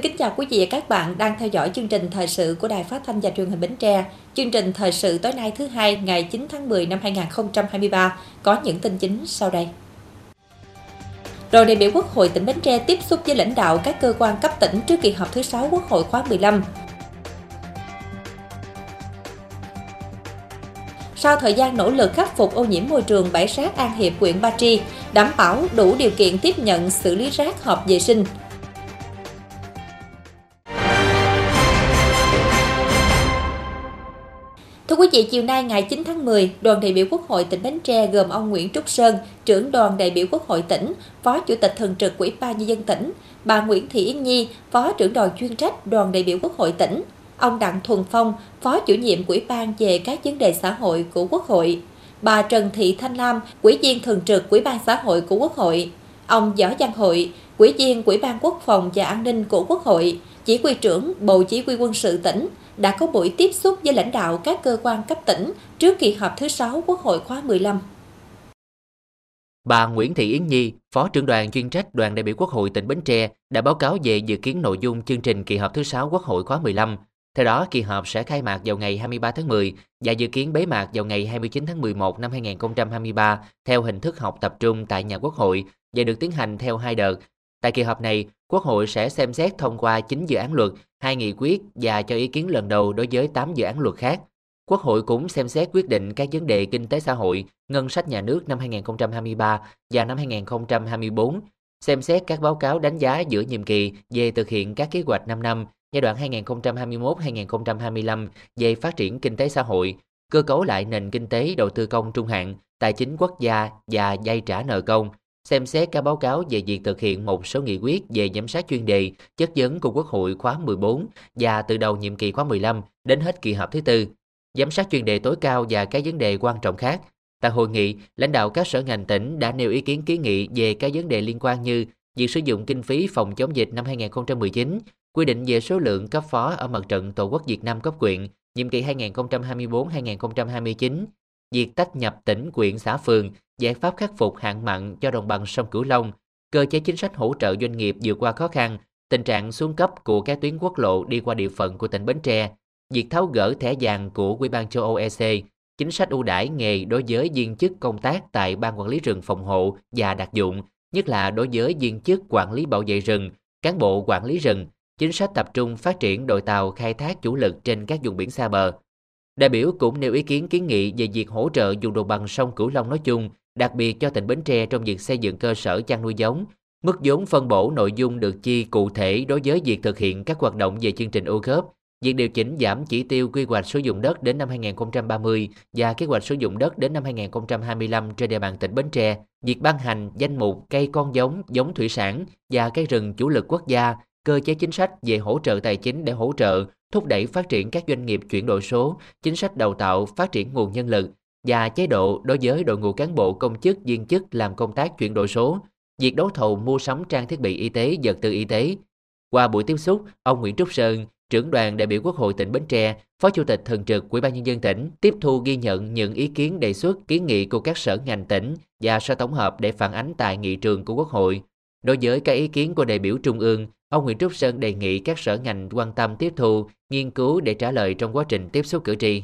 Xin kính chào quý vị và các bạn đang theo dõi chương trình thời sự của Đài Phát thanh và Truyền hình Bến Tre. Chương trình thời sự tối nay thứ hai ngày 9 tháng 10 năm 2023 có những tin chính sau đây. Đoàn đại biểu Quốc hội tỉnh Bến Tre tiếp xúc với lãnh đạo các cơ quan cấp tỉnh trước kỳ họp thứ 6 Quốc hội khóa 15. Sau thời gian nỗ lực khắc phục ô nhiễm môi trường bãi rác An Hiệp, huyện Ba Tri, đảm bảo đủ điều kiện tiếp nhận xử lý rác hợp vệ sinh, Thưa quý vị, chiều nay ngày 9 tháng 10, đoàn đại biểu Quốc hội tỉnh Bến Tre gồm ông Nguyễn Trúc Sơn, trưởng đoàn đại biểu Quốc hội tỉnh, Phó Chủ tịch Thường trực Ủy ban Nhân dân tỉnh, bà Nguyễn Thị Yến Nhi, Phó trưởng đoàn chuyên trách đoàn đại biểu Quốc hội tỉnh, ông Đặng Thuần Phong, Phó chủ nhiệm Ủy ban về các vấn đề xã hội của Quốc hội, bà Trần Thị Thanh Lam, Ủy viên Thường trực Ủy ban xã hội của Quốc hội, ông Võ Văn Hội, Ủy viên Ủy ban Quốc phòng và An ninh của Quốc hội, chỉ huy trưởng Bộ Chỉ huy quân sự tỉnh, đã có buổi tiếp xúc với lãnh đạo các cơ quan cấp tỉnh trước kỳ họp thứ 6 Quốc hội khóa 15. Bà Nguyễn Thị Yến Nhi, Phó trưởng đoàn chuyên trách đoàn đại biểu Quốc hội tỉnh Bến Tre đã báo cáo về dự kiến nội dung chương trình kỳ họp thứ 6 Quốc hội khóa 15. Theo đó, kỳ họp sẽ khai mạc vào ngày 23 tháng 10 và dự kiến bế mạc vào ngày 29 tháng 11 năm 2023 theo hình thức học tập trung tại nhà Quốc hội và được tiến hành theo hai đợt. Tại kỳ họp này, Quốc hội sẽ xem xét thông qua 9 dự án luật, hai nghị quyết và cho ý kiến lần đầu đối với 8 dự án luật khác. Quốc hội cũng xem xét quyết định các vấn đề kinh tế xã hội, ngân sách nhà nước năm 2023 và năm 2024, xem xét các báo cáo đánh giá giữa nhiệm kỳ về thực hiện các kế hoạch 5 năm giai đoạn 2021-2025 về phát triển kinh tế xã hội, cơ cấu lại nền kinh tế đầu tư công trung hạn, tài chính quốc gia và vay trả nợ công, xem xét các báo cáo về việc thực hiện một số nghị quyết về giám sát chuyên đề, chất vấn của Quốc hội khóa 14 và từ đầu nhiệm kỳ khóa 15 đến hết kỳ họp thứ tư, giám sát chuyên đề tối cao và các vấn đề quan trọng khác. Tại hội nghị, lãnh đạo các sở ngành tỉnh đã nêu ý kiến kiến nghị về các vấn đề liên quan như việc sử dụng kinh phí phòng chống dịch năm 2019, quy định về số lượng cấp phó ở mặt trận Tổ quốc Việt Nam cấp quyện, nhiệm kỳ 2024-2029, việc tách nhập tỉnh, quyện, xã phường, giải pháp khắc phục hạn mặn cho đồng bằng sông Cửu Long, cơ chế chính sách hỗ trợ doanh nghiệp vượt qua khó khăn, tình trạng xuống cấp của các tuyến quốc lộ đi qua địa phận của tỉnh Bến Tre, việc tháo gỡ thẻ vàng của Ủy ban châu Âu EC, chính sách ưu đãi nghề đối với viên chức công tác tại ban quản lý rừng phòng hộ và đặc dụng, nhất là đối với viên chức quản lý bảo vệ rừng, cán bộ quản lý rừng, chính sách tập trung phát triển đội tàu khai thác chủ lực trên các vùng biển xa bờ. Đại biểu cũng nêu ý kiến kiến nghị về việc hỗ trợ dùng đồng bằng sông Cửu Long nói chung, đặc biệt cho tỉnh Bến Tre trong việc xây dựng cơ sở chăn nuôi giống. Mức vốn phân bổ nội dung được chi cụ thể đối với việc thực hiện các hoạt động về chương trình ô cốp việc điều chỉnh giảm chỉ tiêu quy hoạch sử dụng đất đến năm 2030 và kế hoạch sử dụng đất đến năm 2025 trên địa bàn tỉnh Bến Tre, việc ban hành danh mục cây con giống, giống thủy sản và cây rừng chủ lực quốc gia, cơ chế chính sách về hỗ trợ tài chính để hỗ trợ, thúc đẩy phát triển các doanh nghiệp chuyển đổi số, chính sách đào tạo, phát triển nguồn nhân lực và chế độ đối với đội ngũ cán bộ công chức viên chức làm công tác chuyển đổi số, việc đấu thầu mua sắm trang thiết bị y tế, vật tư y tế. Qua buổi tiếp xúc, ông Nguyễn Trúc Sơn, trưởng đoàn đại biểu Quốc hội tỉnh Bến Tre, Phó Chủ tịch Thường trực Ủy ban nhân dân tỉnh tiếp thu ghi nhận những ý kiến đề xuất kiến nghị của các sở ngành tỉnh và sẽ tổng hợp để phản ánh tại nghị trường của Quốc hội. Đối với các ý kiến của đại biểu Trung ương, ông Nguyễn Trúc Sơn đề nghị các sở ngành quan tâm tiếp thu, nghiên cứu để trả lời trong quá trình tiếp xúc cử tri.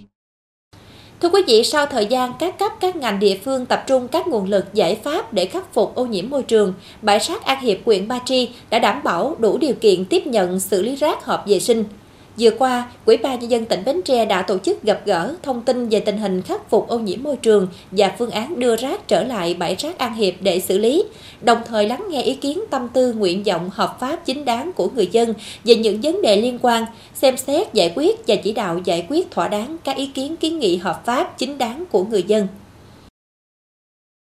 Thưa quý vị, sau thời gian các cấp các ngành địa phương tập trung các nguồn lực giải pháp để khắc phục ô nhiễm môi trường, bãi rác An Hiệp, huyện Ba Tri đã đảm bảo đủ điều kiện tiếp nhận xử lý rác hợp vệ sinh. Vừa qua, quỹ ban nhân dân tỉnh Bến Tre đã tổ chức gặp gỡ thông tin về tình hình khắc phục ô nhiễm môi trường và phương án đưa rác trở lại bãi rác An Hiệp để xử lý, đồng thời lắng nghe ý kiến tâm tư nguyện vọng hợp pháp chính đáng của người dân về những vấn đề liên quan, xem xét giải quyết và chỉ đạo giải quyết thỏa đáng các ý kiến kiến nghị hợp pháp chính đáng của người dân.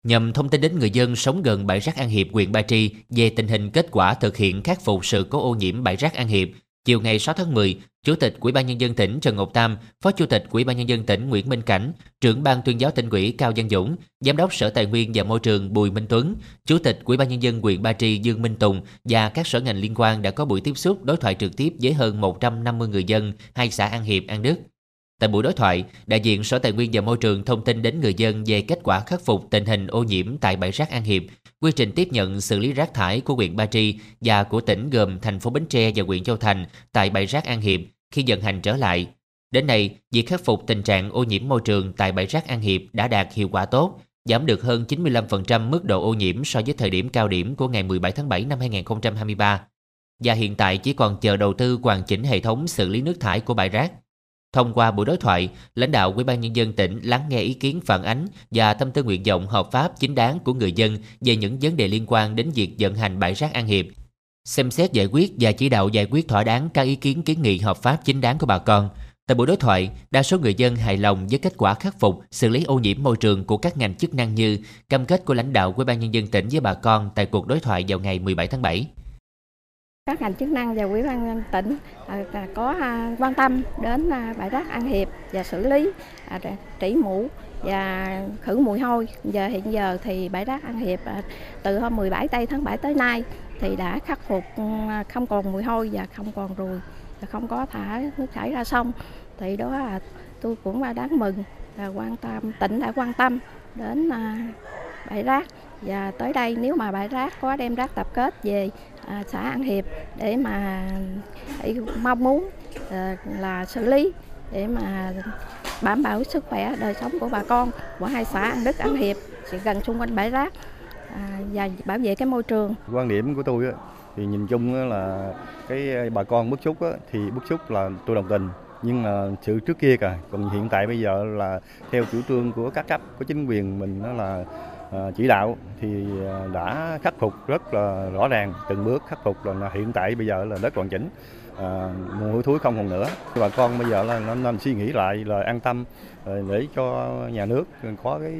Nhằm thông tin đến người dân sống gần bãi rác An Hiệp, huyện Ba Tri về tình hình kết quả thực hiện khắc phục sự cố ô nhiễm bãi rác An Hiệp Chiều ngày 6 tháng 10, Chủ tịch Ủy ban nhân dân tỉnh Trần Ngọc Tam, Phó Chủ tịch Ủy ban nhân dân tỉnh Nguyễn Minh Cảnh, trưởng ban tuyên giáo tỉnh ủy Cao Văn Dũng, Giám đốc Sở Tài nguyên và Môi trường Bùi Minh Tuấn, Chủ tịch Ủy ban nhân dân huyện Ba Tri Dương Minh Tùng và các sở ngành liên quan đã có buổi tiếp xúc đối thoại trực tiếp với hơn 150 người dân hai xã An Hiệp, An Đức. Tại buổi đối thoại, đại diện Sở Tài nguyên và Môi trường thông tin đến người dân về kết quả khắc phục tình hình ô nhiễm tại bãi rác An Hiệp, quy trình tiếp nhận xử lý rác thải của huyện Ba Tri và của tỉnh gồm thành phố Bến Tre và huyện Châu Thành tại bãi rác An Hiệp khi vận hành trở lại. Đến nay, việc khắc phục tình trạng ô nhiễm môi trường tại bãi rác An Hiệp đã đạt hiệu quả tốt, giảm được hơn 95% mức độ ô nhiễm so với thời điểm cao điểm của ngày 17 tháng 7 năm 2023. Và hiện tại chỉ còn chờ đầu tư hoàn chỉnh hệ thống xử lý nước thải của bãi rác. Thông qua buổi đối thoại, lãnh đạo Ủy ban nhân dân tỉnh lắng nghe ý kiến phản ánh và tâm tư nguyện vọng hợp pháp chính đáng của người dân về những vấn đề liên quan đến việc vận hành bãi rác An Hiệp, xem xét giải quyết và chỉ đạo giải quyết thỏa đáng các ý kiến kiến nghị hợp pháp chính đáng của bà con. Tại buổi đối thoại, đa số người dân hài lòng với kết quả khắc phục, xử lý ô nhiễm môi trường của các ngành chức năng như cam kết của lãnh đạo Ủy ban nhân dân tỉnh với bà con tại cuộc đối thoại vào ngày 17 tháng 7 các ngành chức năng và quỹ ban nhân tỉnh à, à, có à, quan tâm đến bãi rác An Hiệp và xử lý trĩ mũ và khử mùi hôi. Giờ hiện giờ thì bãi rác An Hiệp từ hôm 17 tây tháng 7 tới nay thì đã khắc phục ừ, không còn mùi hôi và không còn ruồi và không có thả nước thải ra sông. Thì đó là tôi cũng là đáng mừng là quan tâm tỉnh đã quan tâm đến à, bãi rác và tới đây nếu mà bãi rác có đem rác tập kết về à, xã An Hiệp để mà mong muốn à, là xử lý để mà đảm bảo sức khỏe đời sống của bà con của hai xã An Đức An Hiệp gần xung quanh bãi rác À, và bảo vệ cái môi trường. Quan điểm của tôi thì nhìn chung là cái à, bà con bức xúc thì bức xúc là tôi đồng tình nhưng mà sự trước kia cả còn hiện tại bây giờ là theo chủ trương của các cấp của chính quyền mình đó là à, chỉ đạo thì đã khắc phục rất là rõ ràng từng bước khắc phục là hiện tại bây giờ là đất hoàn chỉnh à, mùi thúi không còn nữa bà con bây giờ là nên, nên suy nghĩ lại là an tâm để cho nhà nước có cái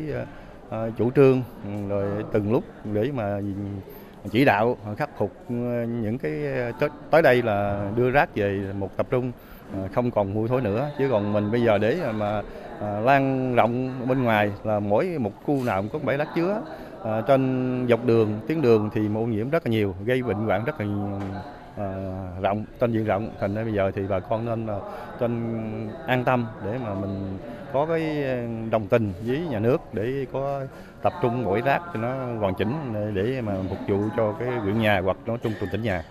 Ờ, chủ trương ừ, rồi từng lúc để mà chỉ đạo ờ, khắc phục ừ, những cái ờ, tới đây là đưa rác về một tập trung không còn mùi thối nữa. Chứ còn mình bây giờ để mà lan rộng bên ngoài là mỗi một khu nào cũng có bãi rác chứa à, trên dọc đường tuyến đường thì ô nhiễm rất là nhiều gây bệnh hoạn rất là à, rộng trên diện rộng. Thành ra bây giờ thì bà con nên là trên an tâm để mà mình có cái đồng tình với nhà nước để có tập trung mỗi rác cho nó hoàn chỉnh để mà phục vụ cho cái huyện nhà hoặc nói chung toàn tỉnh nhà.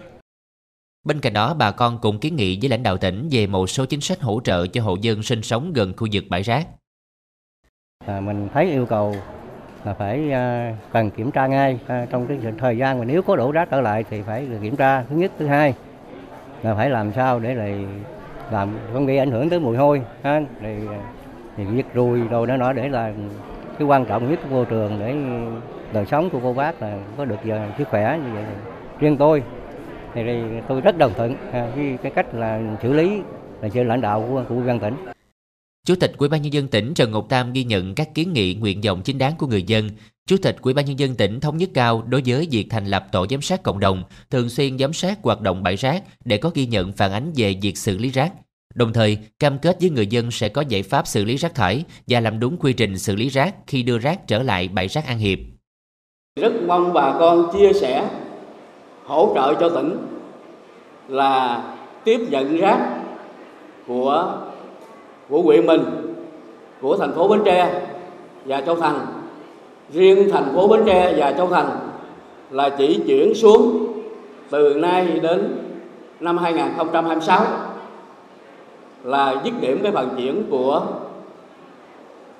Bên cạnh đó, bà con cũng kiến nghị với lãnh đạo tỉnh về một số chính sách hỗ trợ cho hộ dân sinh sống gần khu vực bãi rác. À, mình thấy yêu cầu là phải à, cần kiểm tra ngay à, trong cái thời gian mà nếu có đổ rác trở lại thì phải kiểm tra thứ nhất thứ hai là phải làm sao để lại làm không gây ảnh hưởng tới mùi hôi ha rồi thì viết rùi rồi nó nói để là cái quan trọng nhất của môi trường để đời sống của cô bác là có được giờ sức khỏe như vậy riêng tôi thì tôi rất đồng thuận à, với cái cách là xử lý là sự lãnh đạo của của ban tỉnh. Chủ tịch Ủy ban nhân dân tỉnh Trần Ngọc Tam ghi nhận các kiến nghị nguyện vọng chính đáng của người dân. Chủ tịch Ủy ban nhân dân tỉnh thống nhất cao đối với việc thành lập tổ giám sát cộng đồng, thường xuyên giám sát hoạt động bãi rác để có ghi nhận phản ánh về việc xử lý rác. Đồng thời, cam kết với người dân sẽ có giải pháp xử lý rác thải và làm đúng quy trình xử lý rác khi đưa rác trở lại bãi rác An Hiệp. Rất mong bà con chia sẻ hỗ trợ cho tỉnh là tiếp nhận rác của của huyện mình của thành phố Bến Tre và Châu Thành riêng thành phố Bến Tre và Châu Thành là chỉ chuyển xuống từ nay đến năm 2026 là dứt điểm cái vận chuyển của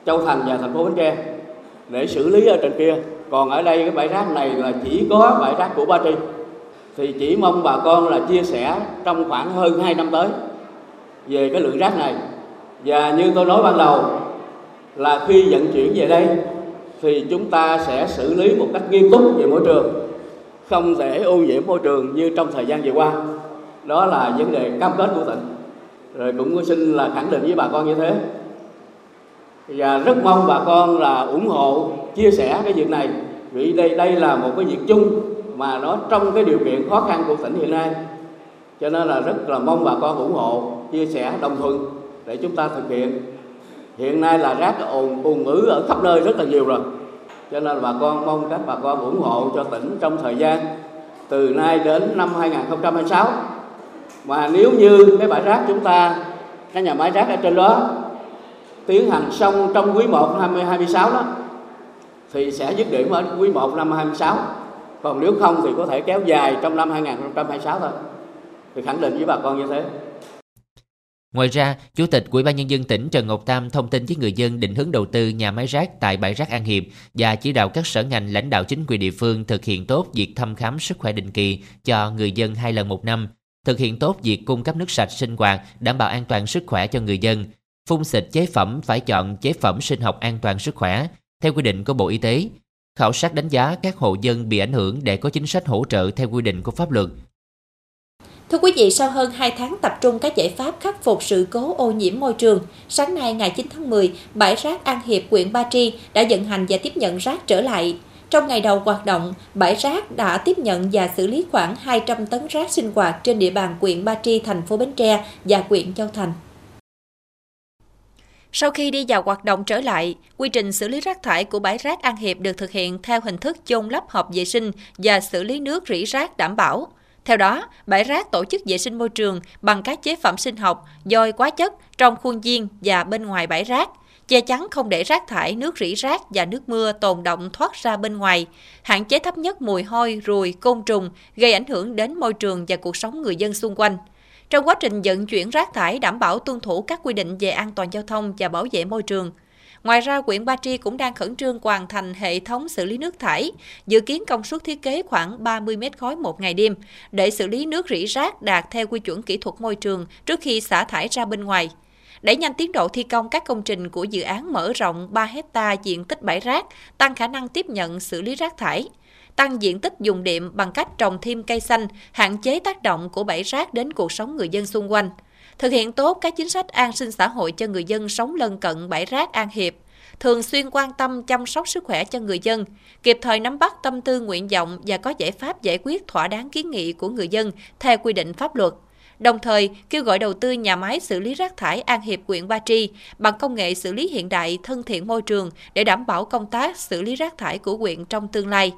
Châu Thành và thành phố Bến Tre để xử lý ở trên kia. Còn ở đây cái bãi rác này là chỉ có bãi rác của Ba Tri. Thì chỉ mong bà con là chia sẻ trong khoảng hơn 2 năm tới về cái lượng rác này. Và như tôi nói ban đầu là khi vận chuyển về đây thì chúng ta sẽ xử lý một cách nghiêm túc về môi trường, không để ô nhiễm môi trường như trong thời gian vừa qua. Đó là vấn đề cam kết của tỉnh rồi cũng xin là khẳng định với bà con như thế. Và rất mong bà con là ủng hộ, chia sẻ cái việc này. Vì đây đây là một cái việc chung mà nó trong cái điều kiện khó khăn của tỉnh hiện nay. Cho nên là rất là mong bà con ủng hộ, chia sẻ đồng thuận để chúng ta thực hiện. Hiện nay là rác ồn ùn ứ ở khắp nơi rất là nhiều rồi. Cho nên bà con mong các bà con ủng hộ cho tỉnh trong thời gian từ nay đến năm 2026 mà nếu như cái bãi rác chúng ta cái nhà máy rác ở trên đó tiến hành xong trong quý 1 năm 2026 đó thì sẽ dứt điểm ở quý 1 năm 2026 còn nếu không thì có thể kéo dài trong năm 2026 thôi. Thì khẳng định với bà con như thế. Ngoài ra, Chủ tịch Ủy ban nhân dân tỉnh Trần Ngọc Tam thông tin với người dân định hướng đầu tư nhà máy rác tại bãi rác An Hiệp và chỉ đạo các sở ngành lãnh đạo chính quyền địa phương thực hiện tốt việc thăm khám sức khỏe định kỳ cho người dân hai lần một năm, thực hiện tốt việc cung cấp nước sạch sinh hoạt, đảm bảo an toàn sức khỏe cho người dân. Phun xịt chế phẩm phải chọn chế phẩm sinh học an toàn sức khỏe theo quy định của Bộ Y tế. Khảo sát đánh giá các hộ dân bị ảnh hưởng để có chính sách hỗ trợ theo quy định của pháp luật Thưa quý vị, sau hơn 2 tháng tập trung các giải pháp khắc phục sự cố ô nhiễm môi trường, sáng nay ngày 9 tháng 10, bãi rác An Hiệp, huyện Ba Tri đã vận hành và tiếp nhận rác trở lại. Trong ngày đầu hoạt động, bãi rác đã tiếp nhận và xử lý khoảng 200 tấn rác sinh hoạt trên địa bàn quyện Ba Tri, thành phố Bến Tre và quyện Châu Thành. Sau khi đi vào hoạt động trở lại, quy trình xử lý rác thải của bãi rác An Hiệp được thực hiện theo hình thức chôn lấp hợp vệ sinh và xử lý nước rỉ rác đảm bảo. Theo đó, bãi rác tổ chức vệ sinh môi trường bằng các chế phẩm sinh học, dôi quá chất trong khuôn viên và bên ngoài bãi rác, che chắn không để rác thải, nước rỉ rác và nước mưa tồn động thoát ra bên ngoài, hạn chế thấp nhất mùi hôi, ruồi, côn trùng gây ảnh hưởng đến môi trường và cuộc sống người dân xung quanh. Trong quá trình vận chuyển rác thải đảm bảo tuân thủ các quy định về an toàn giao thông và bảo vệ môi trường – Ngoài ra, huyện Ba Tri cũng đang khẩn trương hoàn thành hệ thống xử lý nước thải, dự kiến công suất thiết kế khoảng 30 mét khối một ngày đêm để xử lý nước rỉ rác đạt theo quy chuẩn kỹ thuật môi trường trước khi xả thải ra bên ngoài. Đẩy nhanh tiến độ thi công các công trình của dự án mở rộng 3 hecta diện tích bãi rác, tăng khả năng tiếp nhận xử lý rác thải tăng diện tích dùng điện bằng cách trồng thêm cây xanh, hạn chế tác động của bãi rác đến cuộc sống người dân xung quanh thực hiện tốt các chính sách an sinh xã hội cho người dân sống lân cận bãi rác An Hiệp, thường xuyên quan tâm chăm sóc sức khỏe cho người dân, kịp thời nắm bắt tâm tư nguyện vọng và có giải pháp giải quyết thỏa đáng kiến nghị của người dân theo quy định pháp luật. Đồng thời, kêu gọi đầu tư nhà máy xử lý rác thải An Hiệp huyện Ba Tri bằng công nghệ xử lý hiện đại thân thiện môi trường để đảm bảo công tác xử lý rác thải của huyện trong tương lai.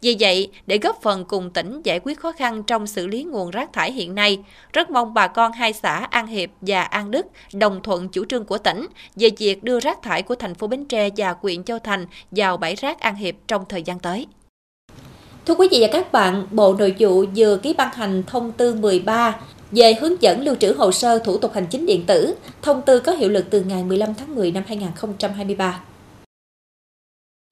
Vì vậy, để góp phần cùng tỉnh giải quyết khó khăn trong xử lý nguồn rác thải hiện nay, rất mong bà con hai xã An Hiệp và An Đức đồng thuận chủ trương của tỉnh về việc đưa rác thải của thành phố Bến Tre và huyện Châu Thành vào bãi rác An Hiệp trong thời gian tới. Thưa quý vị và các bạn, Bộ Nội vụ vừa ký ban hành thông tư 13 về hướng dẫn lưu trữ hồ sơ thủ tục hành chính điện tử. Thông tư có hiệu lực từ ngày 15 tháng 10 năm 2023.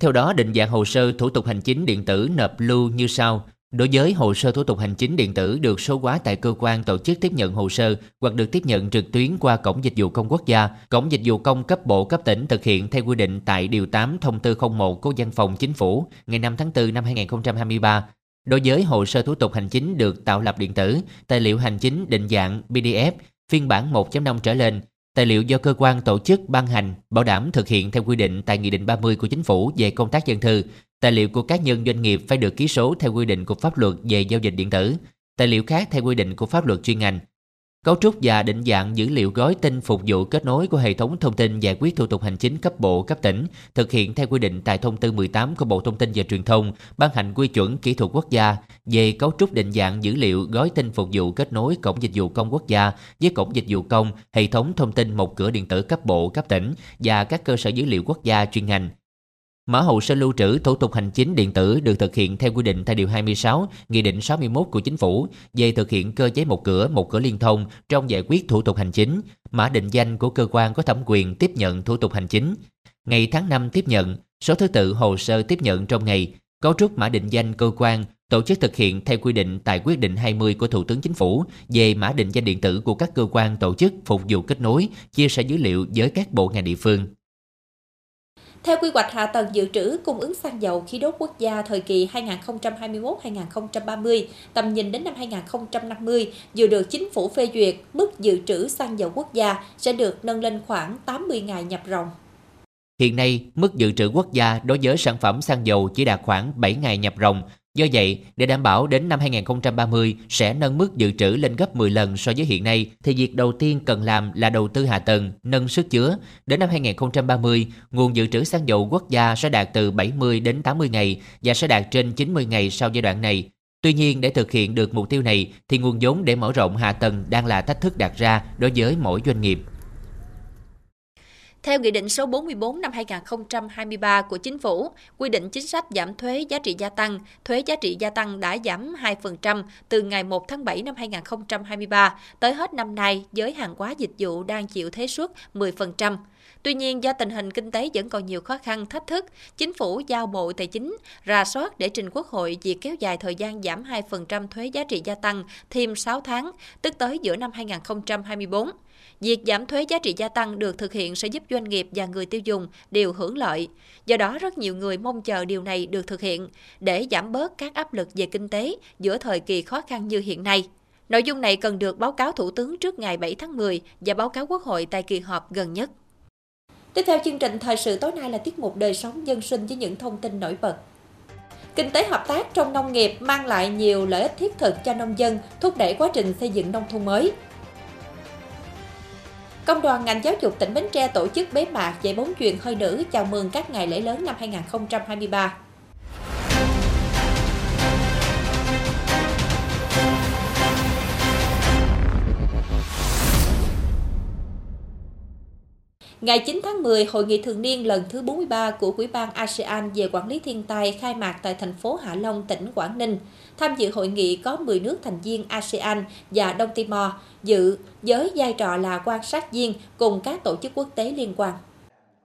Theo đó, định dạng hồ sơ thủ tục hành chính điện tử nộp lưu như sau. Đối với hồ sơ thủ tục hành chính điện tử được số hóa tại cơ quan tổ chức tiếp nhận hồ sơ hoặc được tiếp nhận trực tuyến qua Cổng Dịch vụ Công Quốc gia, Cổng Dịch vụ Công cấp bộ cấp tỉnh thực hiện theo quy định tại Điều 8 Thông tư 01 của Văn phòng Chính phủ ngày 5 tháng 4 năm 2023. Đối với hồ sơ thủ tục hành chính được tạo lập điện tử, tài liệu hành chính định dạng PDF, phiên bản 1.5 trở lên, Tài liệu do cơ quan tổ chức ban hành bảo đảm thực hiện theo quy định tại Nghị định 30 của Chính phủ về công tác dân thư. Tài liệu của cá nhân doanh nghiệp phải được ký số theo quy định của pháp luật về giao dịch điện tử. Tài liệu khác theo quy định của pháp luật chuyên ngành. Cấu trúc và định dạng dữ liệu gói tin phục vụ kết nối của hệ thống thông tin giải quyết thủ tục hành chính cấp bộ, cấp tỉnh, thực hiện theo quy định tại thông tư 18 của Bộ Thông tin và Truyền thông, ban hành quy chuẩn kỹ thuật quốc gia về cấu trúc định dạng dữ liệu gói tin phục vụ kết nối cổng dịch vụ công quốc gia với cổng dịch vụ công, hệ thống thông tin một cửa điện tử cấp bộ, cấp tỉnh và các cơ sở dữ liệu quốc gia chuyên ngành. Mở hồ sơ lưu trữ thủ tục hành chính điện tử được thực hiện theo quy định tại Điều 26, Nghị định 61 của Chính phủ về thực hiện cơ chế một cửa, một cửa liên thông trong giải quyết thủ tục hành chính, mã định danh của cơ quan có thẩm quyền tiếp nhận thủ tục hành chính. Ngày tháng năm tiếp nhận, số thứ tự hồ sơ tiếp nhận trong ngày, cấu trúc mã định danh cơ quan, tổ chức thực hiện theo quy định tại quyết định 20 của Thủ tướng Chính phủ về mã định danh điện tử của các cơ quan tổ chức phục vụ kết nối, chia sẻ dữ liệu với các bộ ngành địa phương. Theo quy hoạch hạ tầng dự trữ cung ứng xăng dầu khí đốt quốc gia thời kỳ 2021-2030, tầm nhìn đến năm 2050 vừa được chính phủ phê duyệt, mức dự trữ xăng dầu quốc gia sẽ được nâng lên khoảng 80 ngày nhập ròng. Hiện nay, mức dự trữ quốc gia đối với sản phẩm xăng dầu chỉ đạt khoảng 7 ngày nhập ròng, Do vậy, để đảm bảo đến năm 2030 sẽ nâng mức dự trữ lên gấp 10 lần so với hiện nay, thì việc đầu tiên cần làm là đầu tư hạ tầng, nâng sức chứa. Đến năm 2030, nguồn dự trữ xăng dầu quốc gia sẽ đạt từ 70 đến 80 ngày và sẽ đạt trên 90 ngày sau giai đoạn này. Tuy nhiên, để thực hiện được mục tiêu này, thì nguồn vốn để mở rộng hạ tầng đang là thách thức đặt ra đối với mỗi doanh nghiệp. Theo Nghị định số 44 năm 2023 của Chính phủ, quy định chính sách giảm thuế giá trị gia tăng, thuế giá trị gia tăng đã giảm 2% từ ngày 1 tháng 7 năm 2023 tới hết năm nay với hàng hóa dịch vụ đang chịu thuế suất 10%. Tuy nhiên, do tình hình kinh tế vẫn còn nhiều khó khăn, thách thức, Chính phủ giao Bộ Tài chính ra soát để trình Quốc hội việc kéo dài thời gian giảm 2% thuế giá trị gia tăng thêm 6 tháng, tức tới giữa năm 2024. Việc giảm thuế giá trị gia tăng được thực hiện sẽ giúp doanh nghiệp và người tiêu dùng đều hưởng lợi. Do đó, rất nhiều người mong chờ điều này được thực hiện để giảm bớt các áp lực về kinh tế giữa thời kỳ khó khăn như hiện nay. Nội dung này cần được báo cáo Thủ tướng trước ngày 7 tháng 10 và báo cáo Quốc hội tại kỳ họp gần nhất. Tiếp theo chương trình thời sự tối nay là tiết mục đời sống dân sinh với những thông tin nổi bật. Kinh tế hợp tác trong nông nghiệp mang lại nhiều lợi ích thiết thực cho nông dân, thúc đẩy quá trình xây dựng nông thôn mới. Công đoàn ngành giáo dục tỉnh Bến Tre tổ chức bế mạc dạy bóng truyền hơi nữ chào mừng các ngày lễ lớn năm 2023. Ngày 9 tháng 10, Hội nghị thường niên lần thứ 43 của Ủy ban ASEAN về quản lý thiên tai khai mạc tại thành phố Hạ Long, tỉnh Quảng Ninh. Tham dự hội nghị có 10 nước thành viên ASEAN và Đông Timor dự với vai trò là quan sát viên cùng các tổ chức quốc tế liên quan.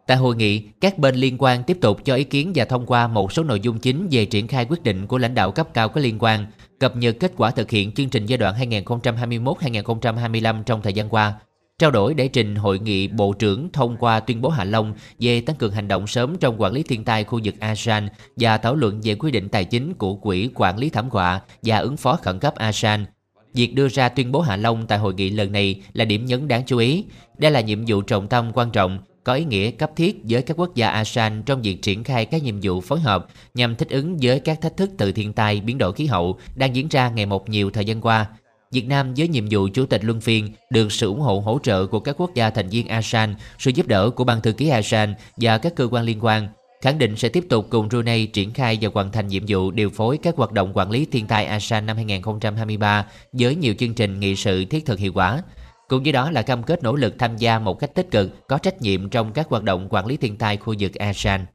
Tại hội nghị, các bên liên quan tiếp tục cho ý kiến và thông qua một số nội dung chính về triển khai quyết định của lãnh đạo cấp cao có liên quan, cập nhật kết quả thực hiện chương trình giai đoạn 2021-2025 trong thời gian qua, trao đổi để trình hội nghị bộ trưởng thông qua tuyên bố Hạ Long về tăng cường hành động sớm trong quản lý thiên tai khu vực ASEAN và thảo luận về quy định tài chính của Quỹ quản lý thảm họa và ứng phó khẩn cấp ASEAN. Việc đưa ra tuyên bố Hạ Long tại hội nghị lần này là điểm nhấn đáng chú ý. Đây là nhiệm vụ trọng tâm quan trọng, có ý nghĩa cấp thiết với các quốc gia ASEAN trong việc triển khai các nhiệm vụ phối hợp nhằm thích ứng với các thách thức từ thiên tai, biến đổi khí hậu đang diễn ra ngày một nhiều thời gian qua – Việt Nam với nhiệm vụ chủ tịch luân phiên được sự ủng hộ hỗ trợ của các quốc gia thành viên ASEAN, sự giúp đỡ của ban thư ký ASEAN và các cơ quan liên quan, khẳng định sẽ tiếp tục cùng Brunei triển khai và hoàn thành nhiệm vụ điều phối các hoạt động quản lý thiên tai ASEAN năm 2023 với nhiều chương trình nghị sự thiết thực hiệu quả. Cùng với đó là cam kết nỗ lực tham gia một cách tích cực, có trách nhiệm trong các hoạt động quản lý thiên tai khu vực ASEAN.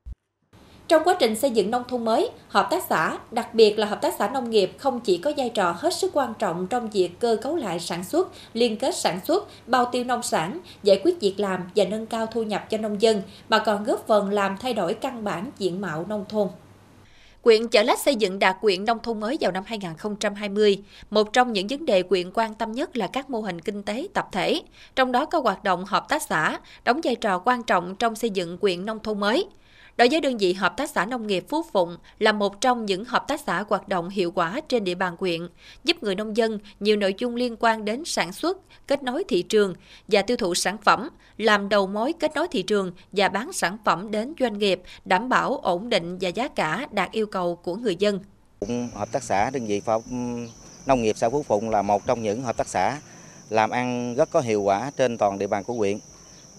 Trong quá trình xây dựng nông thôn mới, hợp tác xã, đặc biệt là hợp tác xã nông nghiệp không chỉ có vai trò hết sức quan trọng trong việc cơ cấu lại sản xuất, liên kết sản xuất, bao tiêu nông sản, giải quyết việc làm và nâng cao thu nhập cho nông dân, mà còn góp phần làm thay đổi căn bản diện mạo nông thôn. Quyện Chợ Lách xây dựng đạt quyện nông thôn mới vào năm 2020. Một trong những vấn đề quyện quan tâm nhất là các mô hình kinh tế tập thể, trong đó có hoạt động hợp tác xã, đóng vai trò quan trọng trong xây dựng quyện nông thôn mới. Đối với đơn vị Hợp tác xã Nông nghiệp Phú Phụng là một trong những hợp tác xã hoạt động hiệu quả trên địa bàn quyện, giúp người nông dân nhiều nội dung liên quan đến sản xuất, kết nối thị trường và tiêu thụ sản phẩm, làm đầu mối kết nối thị trường và bán sản phẩm đến doanh nghiệp, đảm bảo ổn định và giá cả đạt yêu cầu của người dân. Hợp tác xã đơn vị Phòng Nông nghiệp xã Phú Phụng là một trong những hợp tác xã làm ăn rất có hiệu quả trên toàn địa bàn của huyện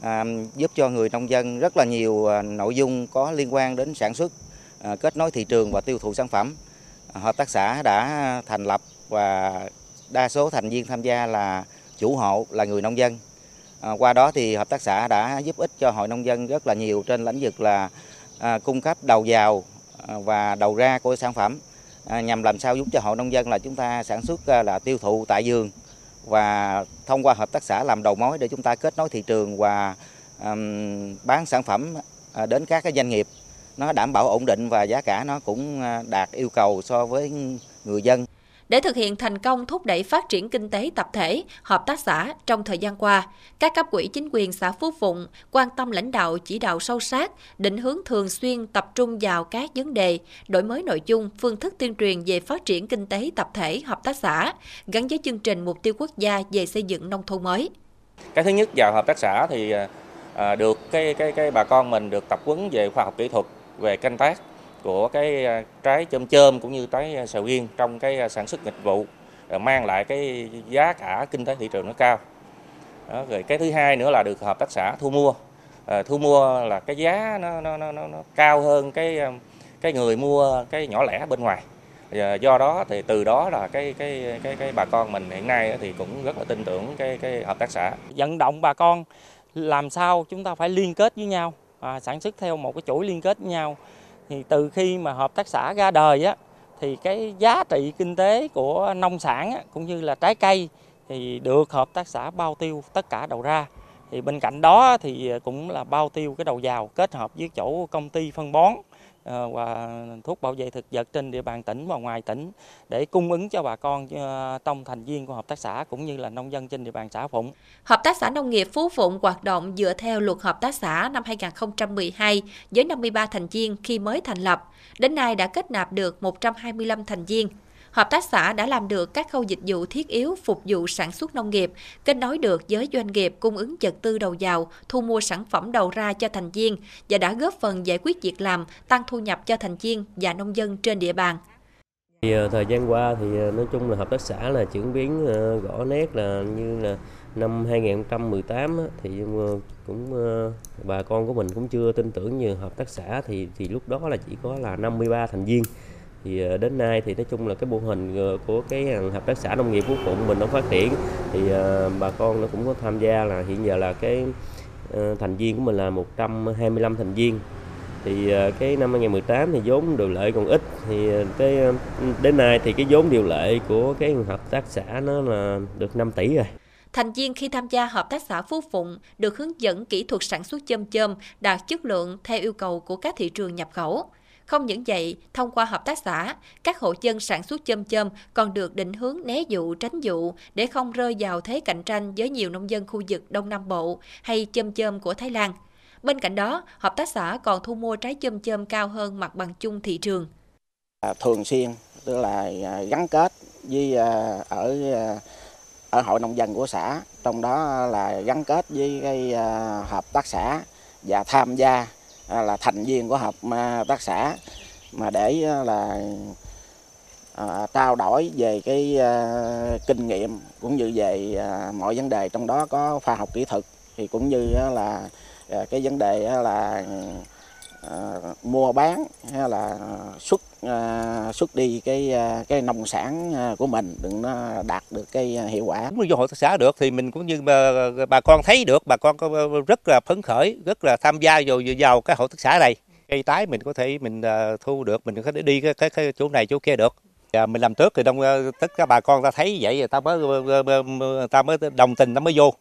à, giúp cho người nông dân rất là nhiều à, nội dung có liên quan đến sản xuất, à, kết nối thị trường và tiêu thụ sản phẩm. À, hợp tác xã đã thành lập và đa số thành viên tham gia là chủ hộ là người nông dân. À, qua đó thì hợp tác xã đã giúp ích cho hội nông dân rất là nhiều trên lĩnh vực là à, cung cấp đầu vào à, và đầu ra của sản phẩm à, nhằm làm sao giúp cho hội nông dân là chúng ta sản xuất à, là tiêu thụ tại vườn và thông qua hợp tác xã làm đầu mối để chúng ta kết nối thị trường và um, bán sản phẩm à, đến các cái doanh nghiệp nó đảm bảo ổn định và giá cả nó cũng à, đạt yêu cầu so với người dân. Để thực hiện thành công thúc đẩy phát triển kinh tế tập thể, hợp tác xã trong thời gian qua, các cấp quỹ chính quyền xã Phú Phụng quan tâm lãnh đạo chỉ đạo sâu sát, định hướng thường xuyên tập trung vào các vấn đề, đổi mới nội dung, phương thức tuyên truyền về phát triển kinh tế tập thể, hợp tác xã, gắn với chương trình mục tiêu quốc gia về xây dựng nông thôn mới. Cái thứ nhất vào hợp tác xã thì à, được cái cái cái bà con mình được tập huấn về khoa học kỹ thuật về canh tác của cái à, trái chôm chôm cũng như trái à, sầu riêng trong cái à, sản xuất dịch vụ mang lại cái giá cả kinh tế thị trường nó cao. Đó, rồi cái thứ hai nữa là được hợp tác xã thu mua. À, thu mua là cái giá nó, nó, nó, nó cao hơn cái cái người mua cái nhỏ lẻ bên ngoài. Do đó thì từ đó là cái cái cái cái bà con mình hiện nay thì cũng rất là tin tưởng cái cái hợp tác xã. Vận động bà con làm sao chúng ta phải liên kết với nhau à, sản xuất theo một cái chuỗi liên kết với nhau thì từ khi mà hợp tác xã ra đời á thì cái giá trị kinh tế của nông sản á, cũng như là trái cây thì được hợp tác xã bao tiêu tất cả đầu ra. Thì bên cạnh đó thì cũng là bao tiêu cái đầu vào kết hợp với chỗ công ty phân bón. Ờ, và thuốc bảo vệ thực vật trên địa bàn tỉnh và ngoài tỉnh để cung ứng cho bà con ờ, trong thành viên của hợp tác xã cũng như là nông dân trên địa bàn xã Phụng. Hợp tác xã nông nghiệp Phú Phụng hoạt động dựa theo luật hợp tác xã năm 2012 với 53 thành viên khi mới thành lập. Đến nay đã kết nạp được 125 thành viên. Hợp tác xã đã làm được các khâu dịch vụ thiết yếu phục vụ sản xuất nông nghiệp, kết nối được với doanh nghiệp cung ứng vật tư đầu vào, thu mua sản phẩm đầu ra cho thành viên và đã góp phần giải quyết việc làm, tăng thu nhập cho thành viên và nông dân trên địa bàn. Thì, ờ, thời gian qua thì ờ, nói chung là hợp tác xã là chuyển biến ờ, rõ nét là như là năm 2018 thì cũng bà con của mình cũng chưa tin tưởng như hợp tác xã thì thì lúc đó là chỉ có là 53 thành viên thì ờ, đến nay thì nói chung là cái mô hình ờ, của cái hợp tác xã nông nghiệp Phú Phụng mình nó phát triển thì ờ, bà con nó cũng có tham gia là hiện giờ là cái thành viên của mình là 125 thành viên thì cái năm 2018 thì vốn điều lệ còn ít thì cái đến nay thì cái vốn điều lệ của cái hợp tác xã nó là được 5 tỷ rồi. Thành viên khi tham gia hợp tác xã Phú Phụng được hướng dẫn kỹ thuật sản xuất chôm chôm, đạt chất lượng theo yêu cầu của các thị trường nhập khẩu. Không những vậy, thông qua hợp tác xã, các hộ dân sản xuất chôm chôm còn được định hướng né dụ tránh dụ để không rơi vào thế cạnh tranh với nhiều nông dân khu vực Đông Nam Bộ hay chôm chôm của Thái Lan. Bên cạnh đó, hợp tác xã còn thu mua trái chôm chôm cao hơn mặt bằng chung thị trường. À, thường xuyên tức là à, gắn kết với à, ở ở hội nông dân của xã, trong đó là gắn kết với cái hợp tác xã và tham gia À, là thành viên của hợp tác xã mà để à, là à, trao đổi về cái à, kinh nghiệm cũng như về à, mọi vấn đề trong đó có khoa học kỹ thuật thì cũng như à, là à, cái vấn đề à, là à, mua bán hay là xuất à, xuất đi cái à, cái nông sản à, của mình đừng nó đạt được cái à, hiệu quả. Vô hội xã được thì mình cũng như bà, bà con thấy được bà con rất là phấn khởi, rất là tham gia vào vào cái hội thức xã này. Cây tái mình có thể mình thu được, mình có thể đi cái, cái, cái chỗ này chỗ kia được. Và mình làm trước thì đông tất cả bà con ta thấy vậy ta mới ta mới đồng tình ta mới vô.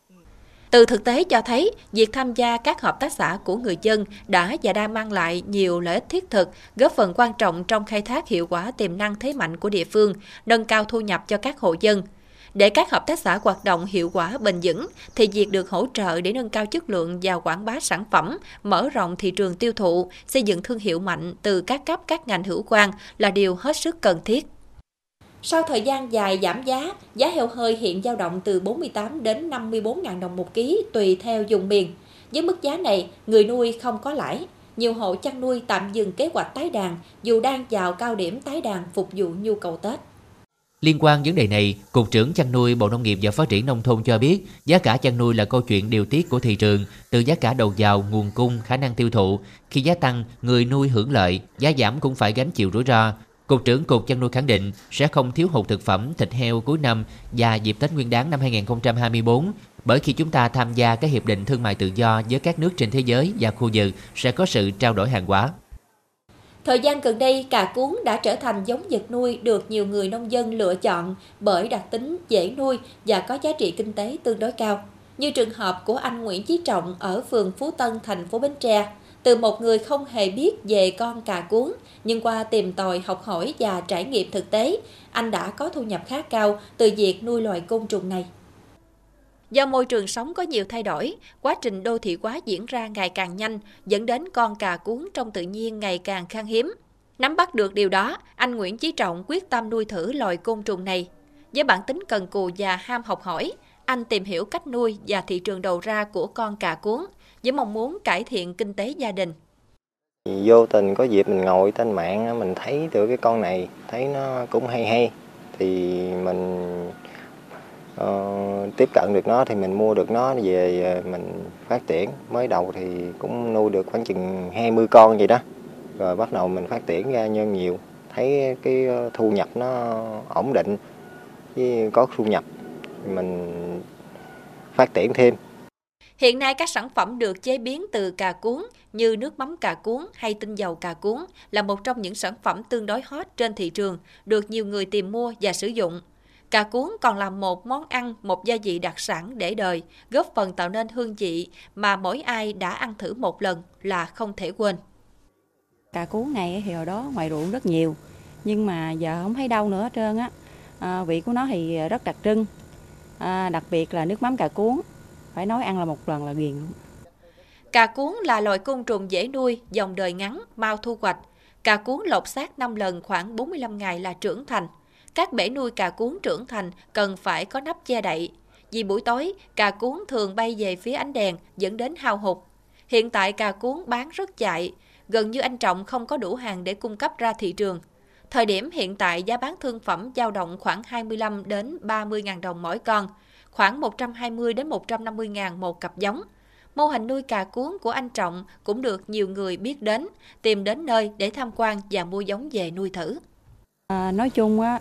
Từ thực tế cho thấy, việc tham gia các hợp tác xã của người dân đã và đang mang lại nhiều lợi ích thiết thực, góp phần quan trọng trong khai thác hiệu quả tiềm năng thế mạnh của địa phương, nâng cao thu nhập cho các hộ dân. Để các hợp tác xã hoạt động hiệu quả bền vững, thì việc được hỗ trợ để nâng cao chất lượng và quảng bá sản phẩm, mở rộng thị trường tiêu thụ, xây dựng thương hiệu mạnh từ các cấp các ngành hữu quan là điều hết sức cần thiết. Sau thời gian dài giảm giá, giá heo hơi hiện dao động từ 48 đến 54.000 đồng một ký tùy theo vùng miền. Với mức giá này, người nuôi không có lãi. Nhiều hộ chăn nuôi tạm dừng kế hoạch tái đàn dù đang vào cao điểm tái đàn phục vụ nhu cầu Tết. Liên quan vấn đề này, Cục trưởng chăn nuôi Bộ Nông nghiệp và Phát triển Nông thôn cho biết giá cả chăn nuôi là câu chuyện điều tiết của thị trường, từ giá cả đầu vào, nguồn cung, khả năng tiêu thụ. Khi giá tăng, người nuôi hưởng lợi, giá giảm cũng phải gánh chịu rủi ro. Cục trưởng Cục chăn nuôi khẳng định sẽ không thiếu hụt thực phẩm thịt heo cuối năm và dịp Tết Nguyên đán năm 2024 bởi khi chúng ta tham gia các hiệp định thương mại tự do với các nước trên thế giới và khu vực sẽ có sự trao đổi hàng hóa. Thời gian gần đây, cà cuốn đã trở thành giống vật nuôi được nhiều người nông dân lựa chọn bởi đặc tính dễ nuôi và có giá trị kinh tế tương đối cao. Như trường hợp của anh Nguyễn Chí Trọng ở phường Phú Tân, thành phố Bến Tre. Từ một người không hề biết về con cà cuốn, nhưng qua tìm tòi học hỏi và trải nghiệm thực tế, anh đã có thu nhập khá cao từ việc nuôi loài côn trùng này. Do môi trường sống có nhiều thay đổi, quá trình đô thị hóa diễn ra ngày càng nhanh, dẫn đến con cà cuốn trong tự nhiên ngày càng khan hiếm. Nắm bắt được điều đó, anh Nguyễn Chí Trọng quyết tâm nuôi thử loài côn trùng này. Với bản tính cần cù và ham học hỏi, anh tìm hiểu cách nuôi và thị trường đầu ra của con cà cuốn với mong muốn cải thiện kinh tế gia đình. Vô tình có dịp mình ngồi trên mạng mình thấy từ cái con này thấy nó cũng hay hay thì mình uh, tiếp cận được nó thì mình mua được nó về ờ, mình phát triển. Mới đầu thì cũng nuôi được khoảng chừng 20 con vậy đó. Rồi bắt đầu mình phát triển ra nhân nhiều thấy cái ờ, thu nhập nó ổn định với có thu nhập mình phát triển thêm. Hiện nay các sản phẩm được chế biến từ cà cuốn như nước mắm cà cuốn hay tinh dầu cà cuốn là một trong những sản phẩm tương đối hot trên thị trường, được nhiều người tìm mua và sử dụng. Cà cuốn còn là một món ăn, một gia vị đặc sản để đời, góp phần tạo nên hương vị mà mỗi ai đã ăn thử một lần là không thể quên. Cà cuốn này thì hồi đó ngoài ruộng rất nhiều, nhưng mà giờ không thấy đâu nữa hết trơn á. À, vị của nó thì rất đặc trưng, à, đặc biệt là nước mắm cà cuốn, phải nói ăn là một lần là ghiền luôn. Cà cuốn là loài côn trùng dễ nuôi, dòng đời ngắn, mau thu hoạch. Cà cuốn lột xác 5 lần khoảng 45 ngày là trưởng thành. Các bể nuôi cà cuốn trưởng thành cần phải có nắp che đậy. Vì buổi tối, cà cuốn thường bay về phía ánh đèn dẫn đến hao hụt. Hiện tại cà cuốn bán rất chạy, gần như anh Trọng không có đủ hàng để cung cấp ra thị trường. Thời điểm hiện tại giá bán thương phẩm dao động khoảng 25 đến 30 ngàn đồng mỗi con, khoảng 120 đến 150 ngàn một cặp giống. Mô hình nuôi cà cuốn của anh Trọng cũng được nhiều người biết đến, tìm đến nơi để tham quan và mua giống về nuôi thử. À, nói chung á,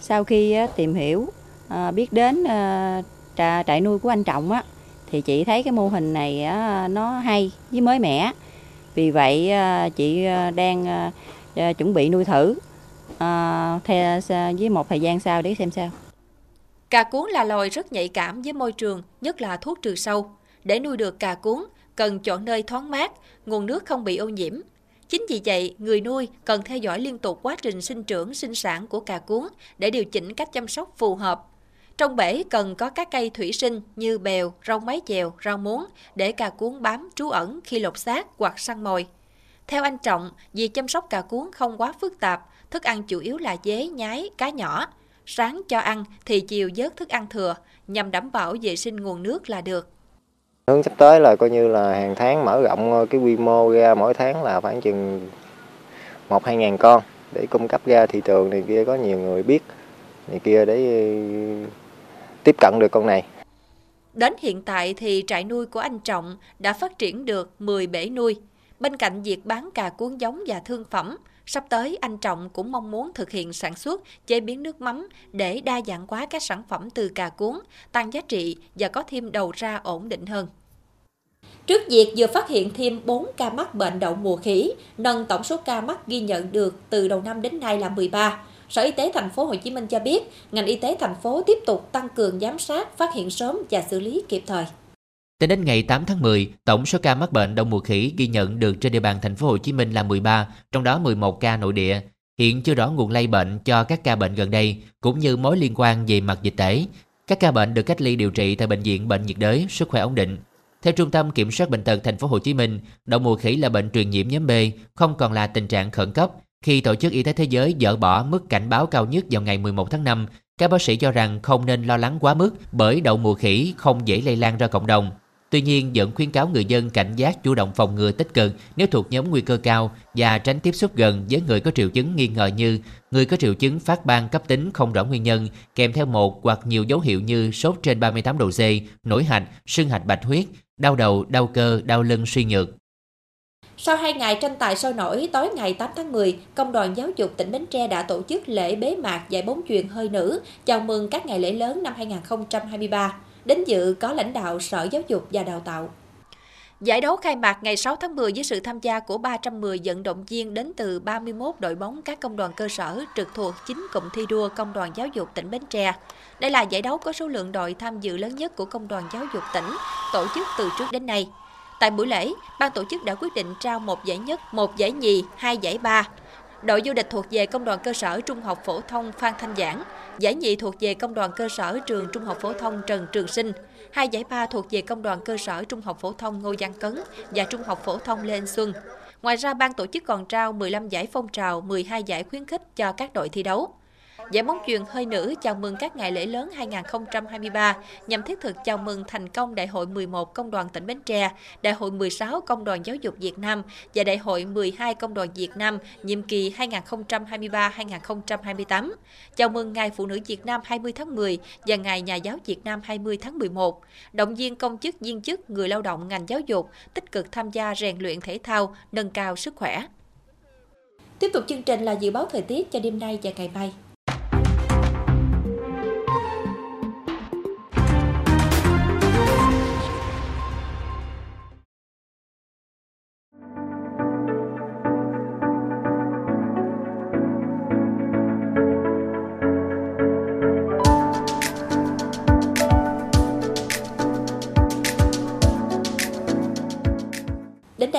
sau khi tìm hiểu, à, biết đến à, trà, trại nuôi của anh Trọng á, thì chị thấy cái mô hình này á, nó hay với mới mẻ. Vì vậy à, chị à, đang à, à, chuẩn bị nuôi thử à, theo, à, với một thời gian sau để xem sao. Cà cuốn là loài rất nhạy cảm với môi trường, nhất là thuốc trừ sâu. Để nuôi được cà cuốn, cần chọn nơi thoáng mát, nguồn nước không bị ô nhiễm. Chính vì vậy, người nuôi cần theo dõi liên tục quá trình sinh trưởng, sinh sản của cà cuốn để điều chỉnh cách chăm sóc phù hợp. Trong bể cần có các cây thủy sinh như bèo, rau mái chèo, rau muống để cà cuốn bám trú ẩn khi lột xác hoặc săn mồi. Theo anh Trọng, việc chăm sóc cà cuốn không quá phức tạp, thức ăn chủ yếu là dế, nhái, cá nhỏ. Sáng cho ăn thì chiều dớt thức ăn thừa, nhằm đảm bảo vệ sinh nguồn nước là được. Hướng sắp tới là coi như là hàng tháng mở rộng cái quy mô ra mỗi tháng là khoảng chừng một hai ngàn con để cung cấp ra thị trường này kia có nhiều người biết này kia để tiếp cận được con này. Đến hiện tại thì trại nuôi của anh Trọng đã phát triển được 10 bể nuôi. Bên cạnh việc bán cà cuốn giống và thương phẩm, sắp tới anh Trọng cũng mong muốn thực hiện sản xuất, chế biến nước mắm để đa dạng hóa các sản phẩm từ cà cuốn, tăng giá trị và có thêm đầu ra ổn định hơn. Trước việc vừa phát hiện thêm 4 ca mắc bệnh đậu mùa khỉ, nâng tổng số ca mắc ghi nhận được từ đầu năm đến nay là 13. Sở Y tế thành phố Hồ Chí Minh cho biết, ngành y tế thành phố tiếp tục tăng cường giám sát, phát hiện sớm và xử lý kịp thời. Tính đến ngày 8 tháng 10, tổng số ca mắc bệnh đậu mùa khỉ ghi nhận được trên địa bàn thành phố Hồ Chí Minh là 13, trong đó 11 ca nội địa. Hiện chưa rõ nguồn lây bệnh cho các ca bệnh gần đây, cũng như mối liên quan về mặt dịch tễ. Các ca bệnh được cách ly điều trị tại bệnh viện bệnh nhiệt đới, sức khỏe ổn định. Theo Trung tâm Kiểm soát bệnh tật thành phố Hồ Chí Minh, đậu mùa khỉ là bệnh truyền nhiễm nhóm B, không còn là tình trạng khẩn cấp. Khi Tổ chức Y tế Thế giới dỡ bỏ mức cảnh báo cao nhất vào ngày 11 tháng 5, các bác sĩ cho rằng không nên lo lắng quá mức bởi đậu mùa khỉ không dễ lây lan ra cộng đồng. Tuy nhiên, vẫn khuyến cáo người dân cảnh giác chủ động phòng ngừa tích cực nếu thuộc nhóm nguy cơ cao và tránh tiếp xúc gần với người có triệu chứng nghi ngờ như người có triệu chứng phát ban cấp tính không rõ nguyên nhân, kèm theo một hoặc nhiều dấu hiệu như sốt trên 38 độ C, nổi hạch, sưng hạch bạch huyết, đau đầu, đau cơ, đau lưng suy nhược. Sau 2 ngày tranh tài sôi nổi, tối ngày 8 tháng 10, Công đoàn Giáo dục tỉnh Bến Tre đã tổ chức lễ bế mạc giải bóng chuyền hơi nữ, chào mừng các ngày lễ lớn năm 2023. Đến dự có lãnh đạo Sở Giáo dục và Đào tạo. Giải đấu khai mạc ngày 6 tháng 10 với sự tham gia của 310 vận động viên đến từ 31 đội bóng các công đoàn cơ sở trực thuộc 9 cụm thi đua Công đoàn Giáo dục tỉnh Bến Tre. Đây là giải đấu có số lượng đội tham dự lớn nhất của Công đoàn Giáo dục tỉnh, tổ chức từ trước đến nay. Tại buổi lễ, ban tổ chức đã quyết định trao một giải nhất, một giải nhì, hai giải ba. Đội vô địch thuộc về Công đoàn cơ sở Trung học phổ thông Phan Thanh Giảng, giải nhì thuộc về Công đoàn cơ sở Trường Trung học phổ thông Trần Trường Sinh, hai giải ba thuộc về Công đoàn cơ sở Trung học phổ thông Ngô Giang Cấn và Trung học phổ thông Lê Anh Xuân. Ngoài ra, ban tổ chức còn trao 15 giải phong trào, 12 giải khuyến khích cho các đội thi đấu. Giải bóng chuyền hơi nữ chào mừng các ngày lễ lớn 2023 nhằm thiết thực chào mừng thành công Đại hội 11 Công đoàn tỉnh Bến Tre, Đại hội 16 Công đoàn Giáo dục Việt Nam và Đại hội 12 Công đoàn Việt Nam nhiệm kỳ 2023-2028. Chào mừng Ngày Phụ nữ Việt Nam 20 tháng 10 và Ngày Nhà giáo Việt Nam 20 tháng 11. Động viên công chức, viên chức, người lao động ngành giáo dục tích cực tham gia rèn luyện thể thao, nâng cao sức khỏe. Tiếp tục chương trình là dự báo thời tiết cho đêm nay và ngày mai.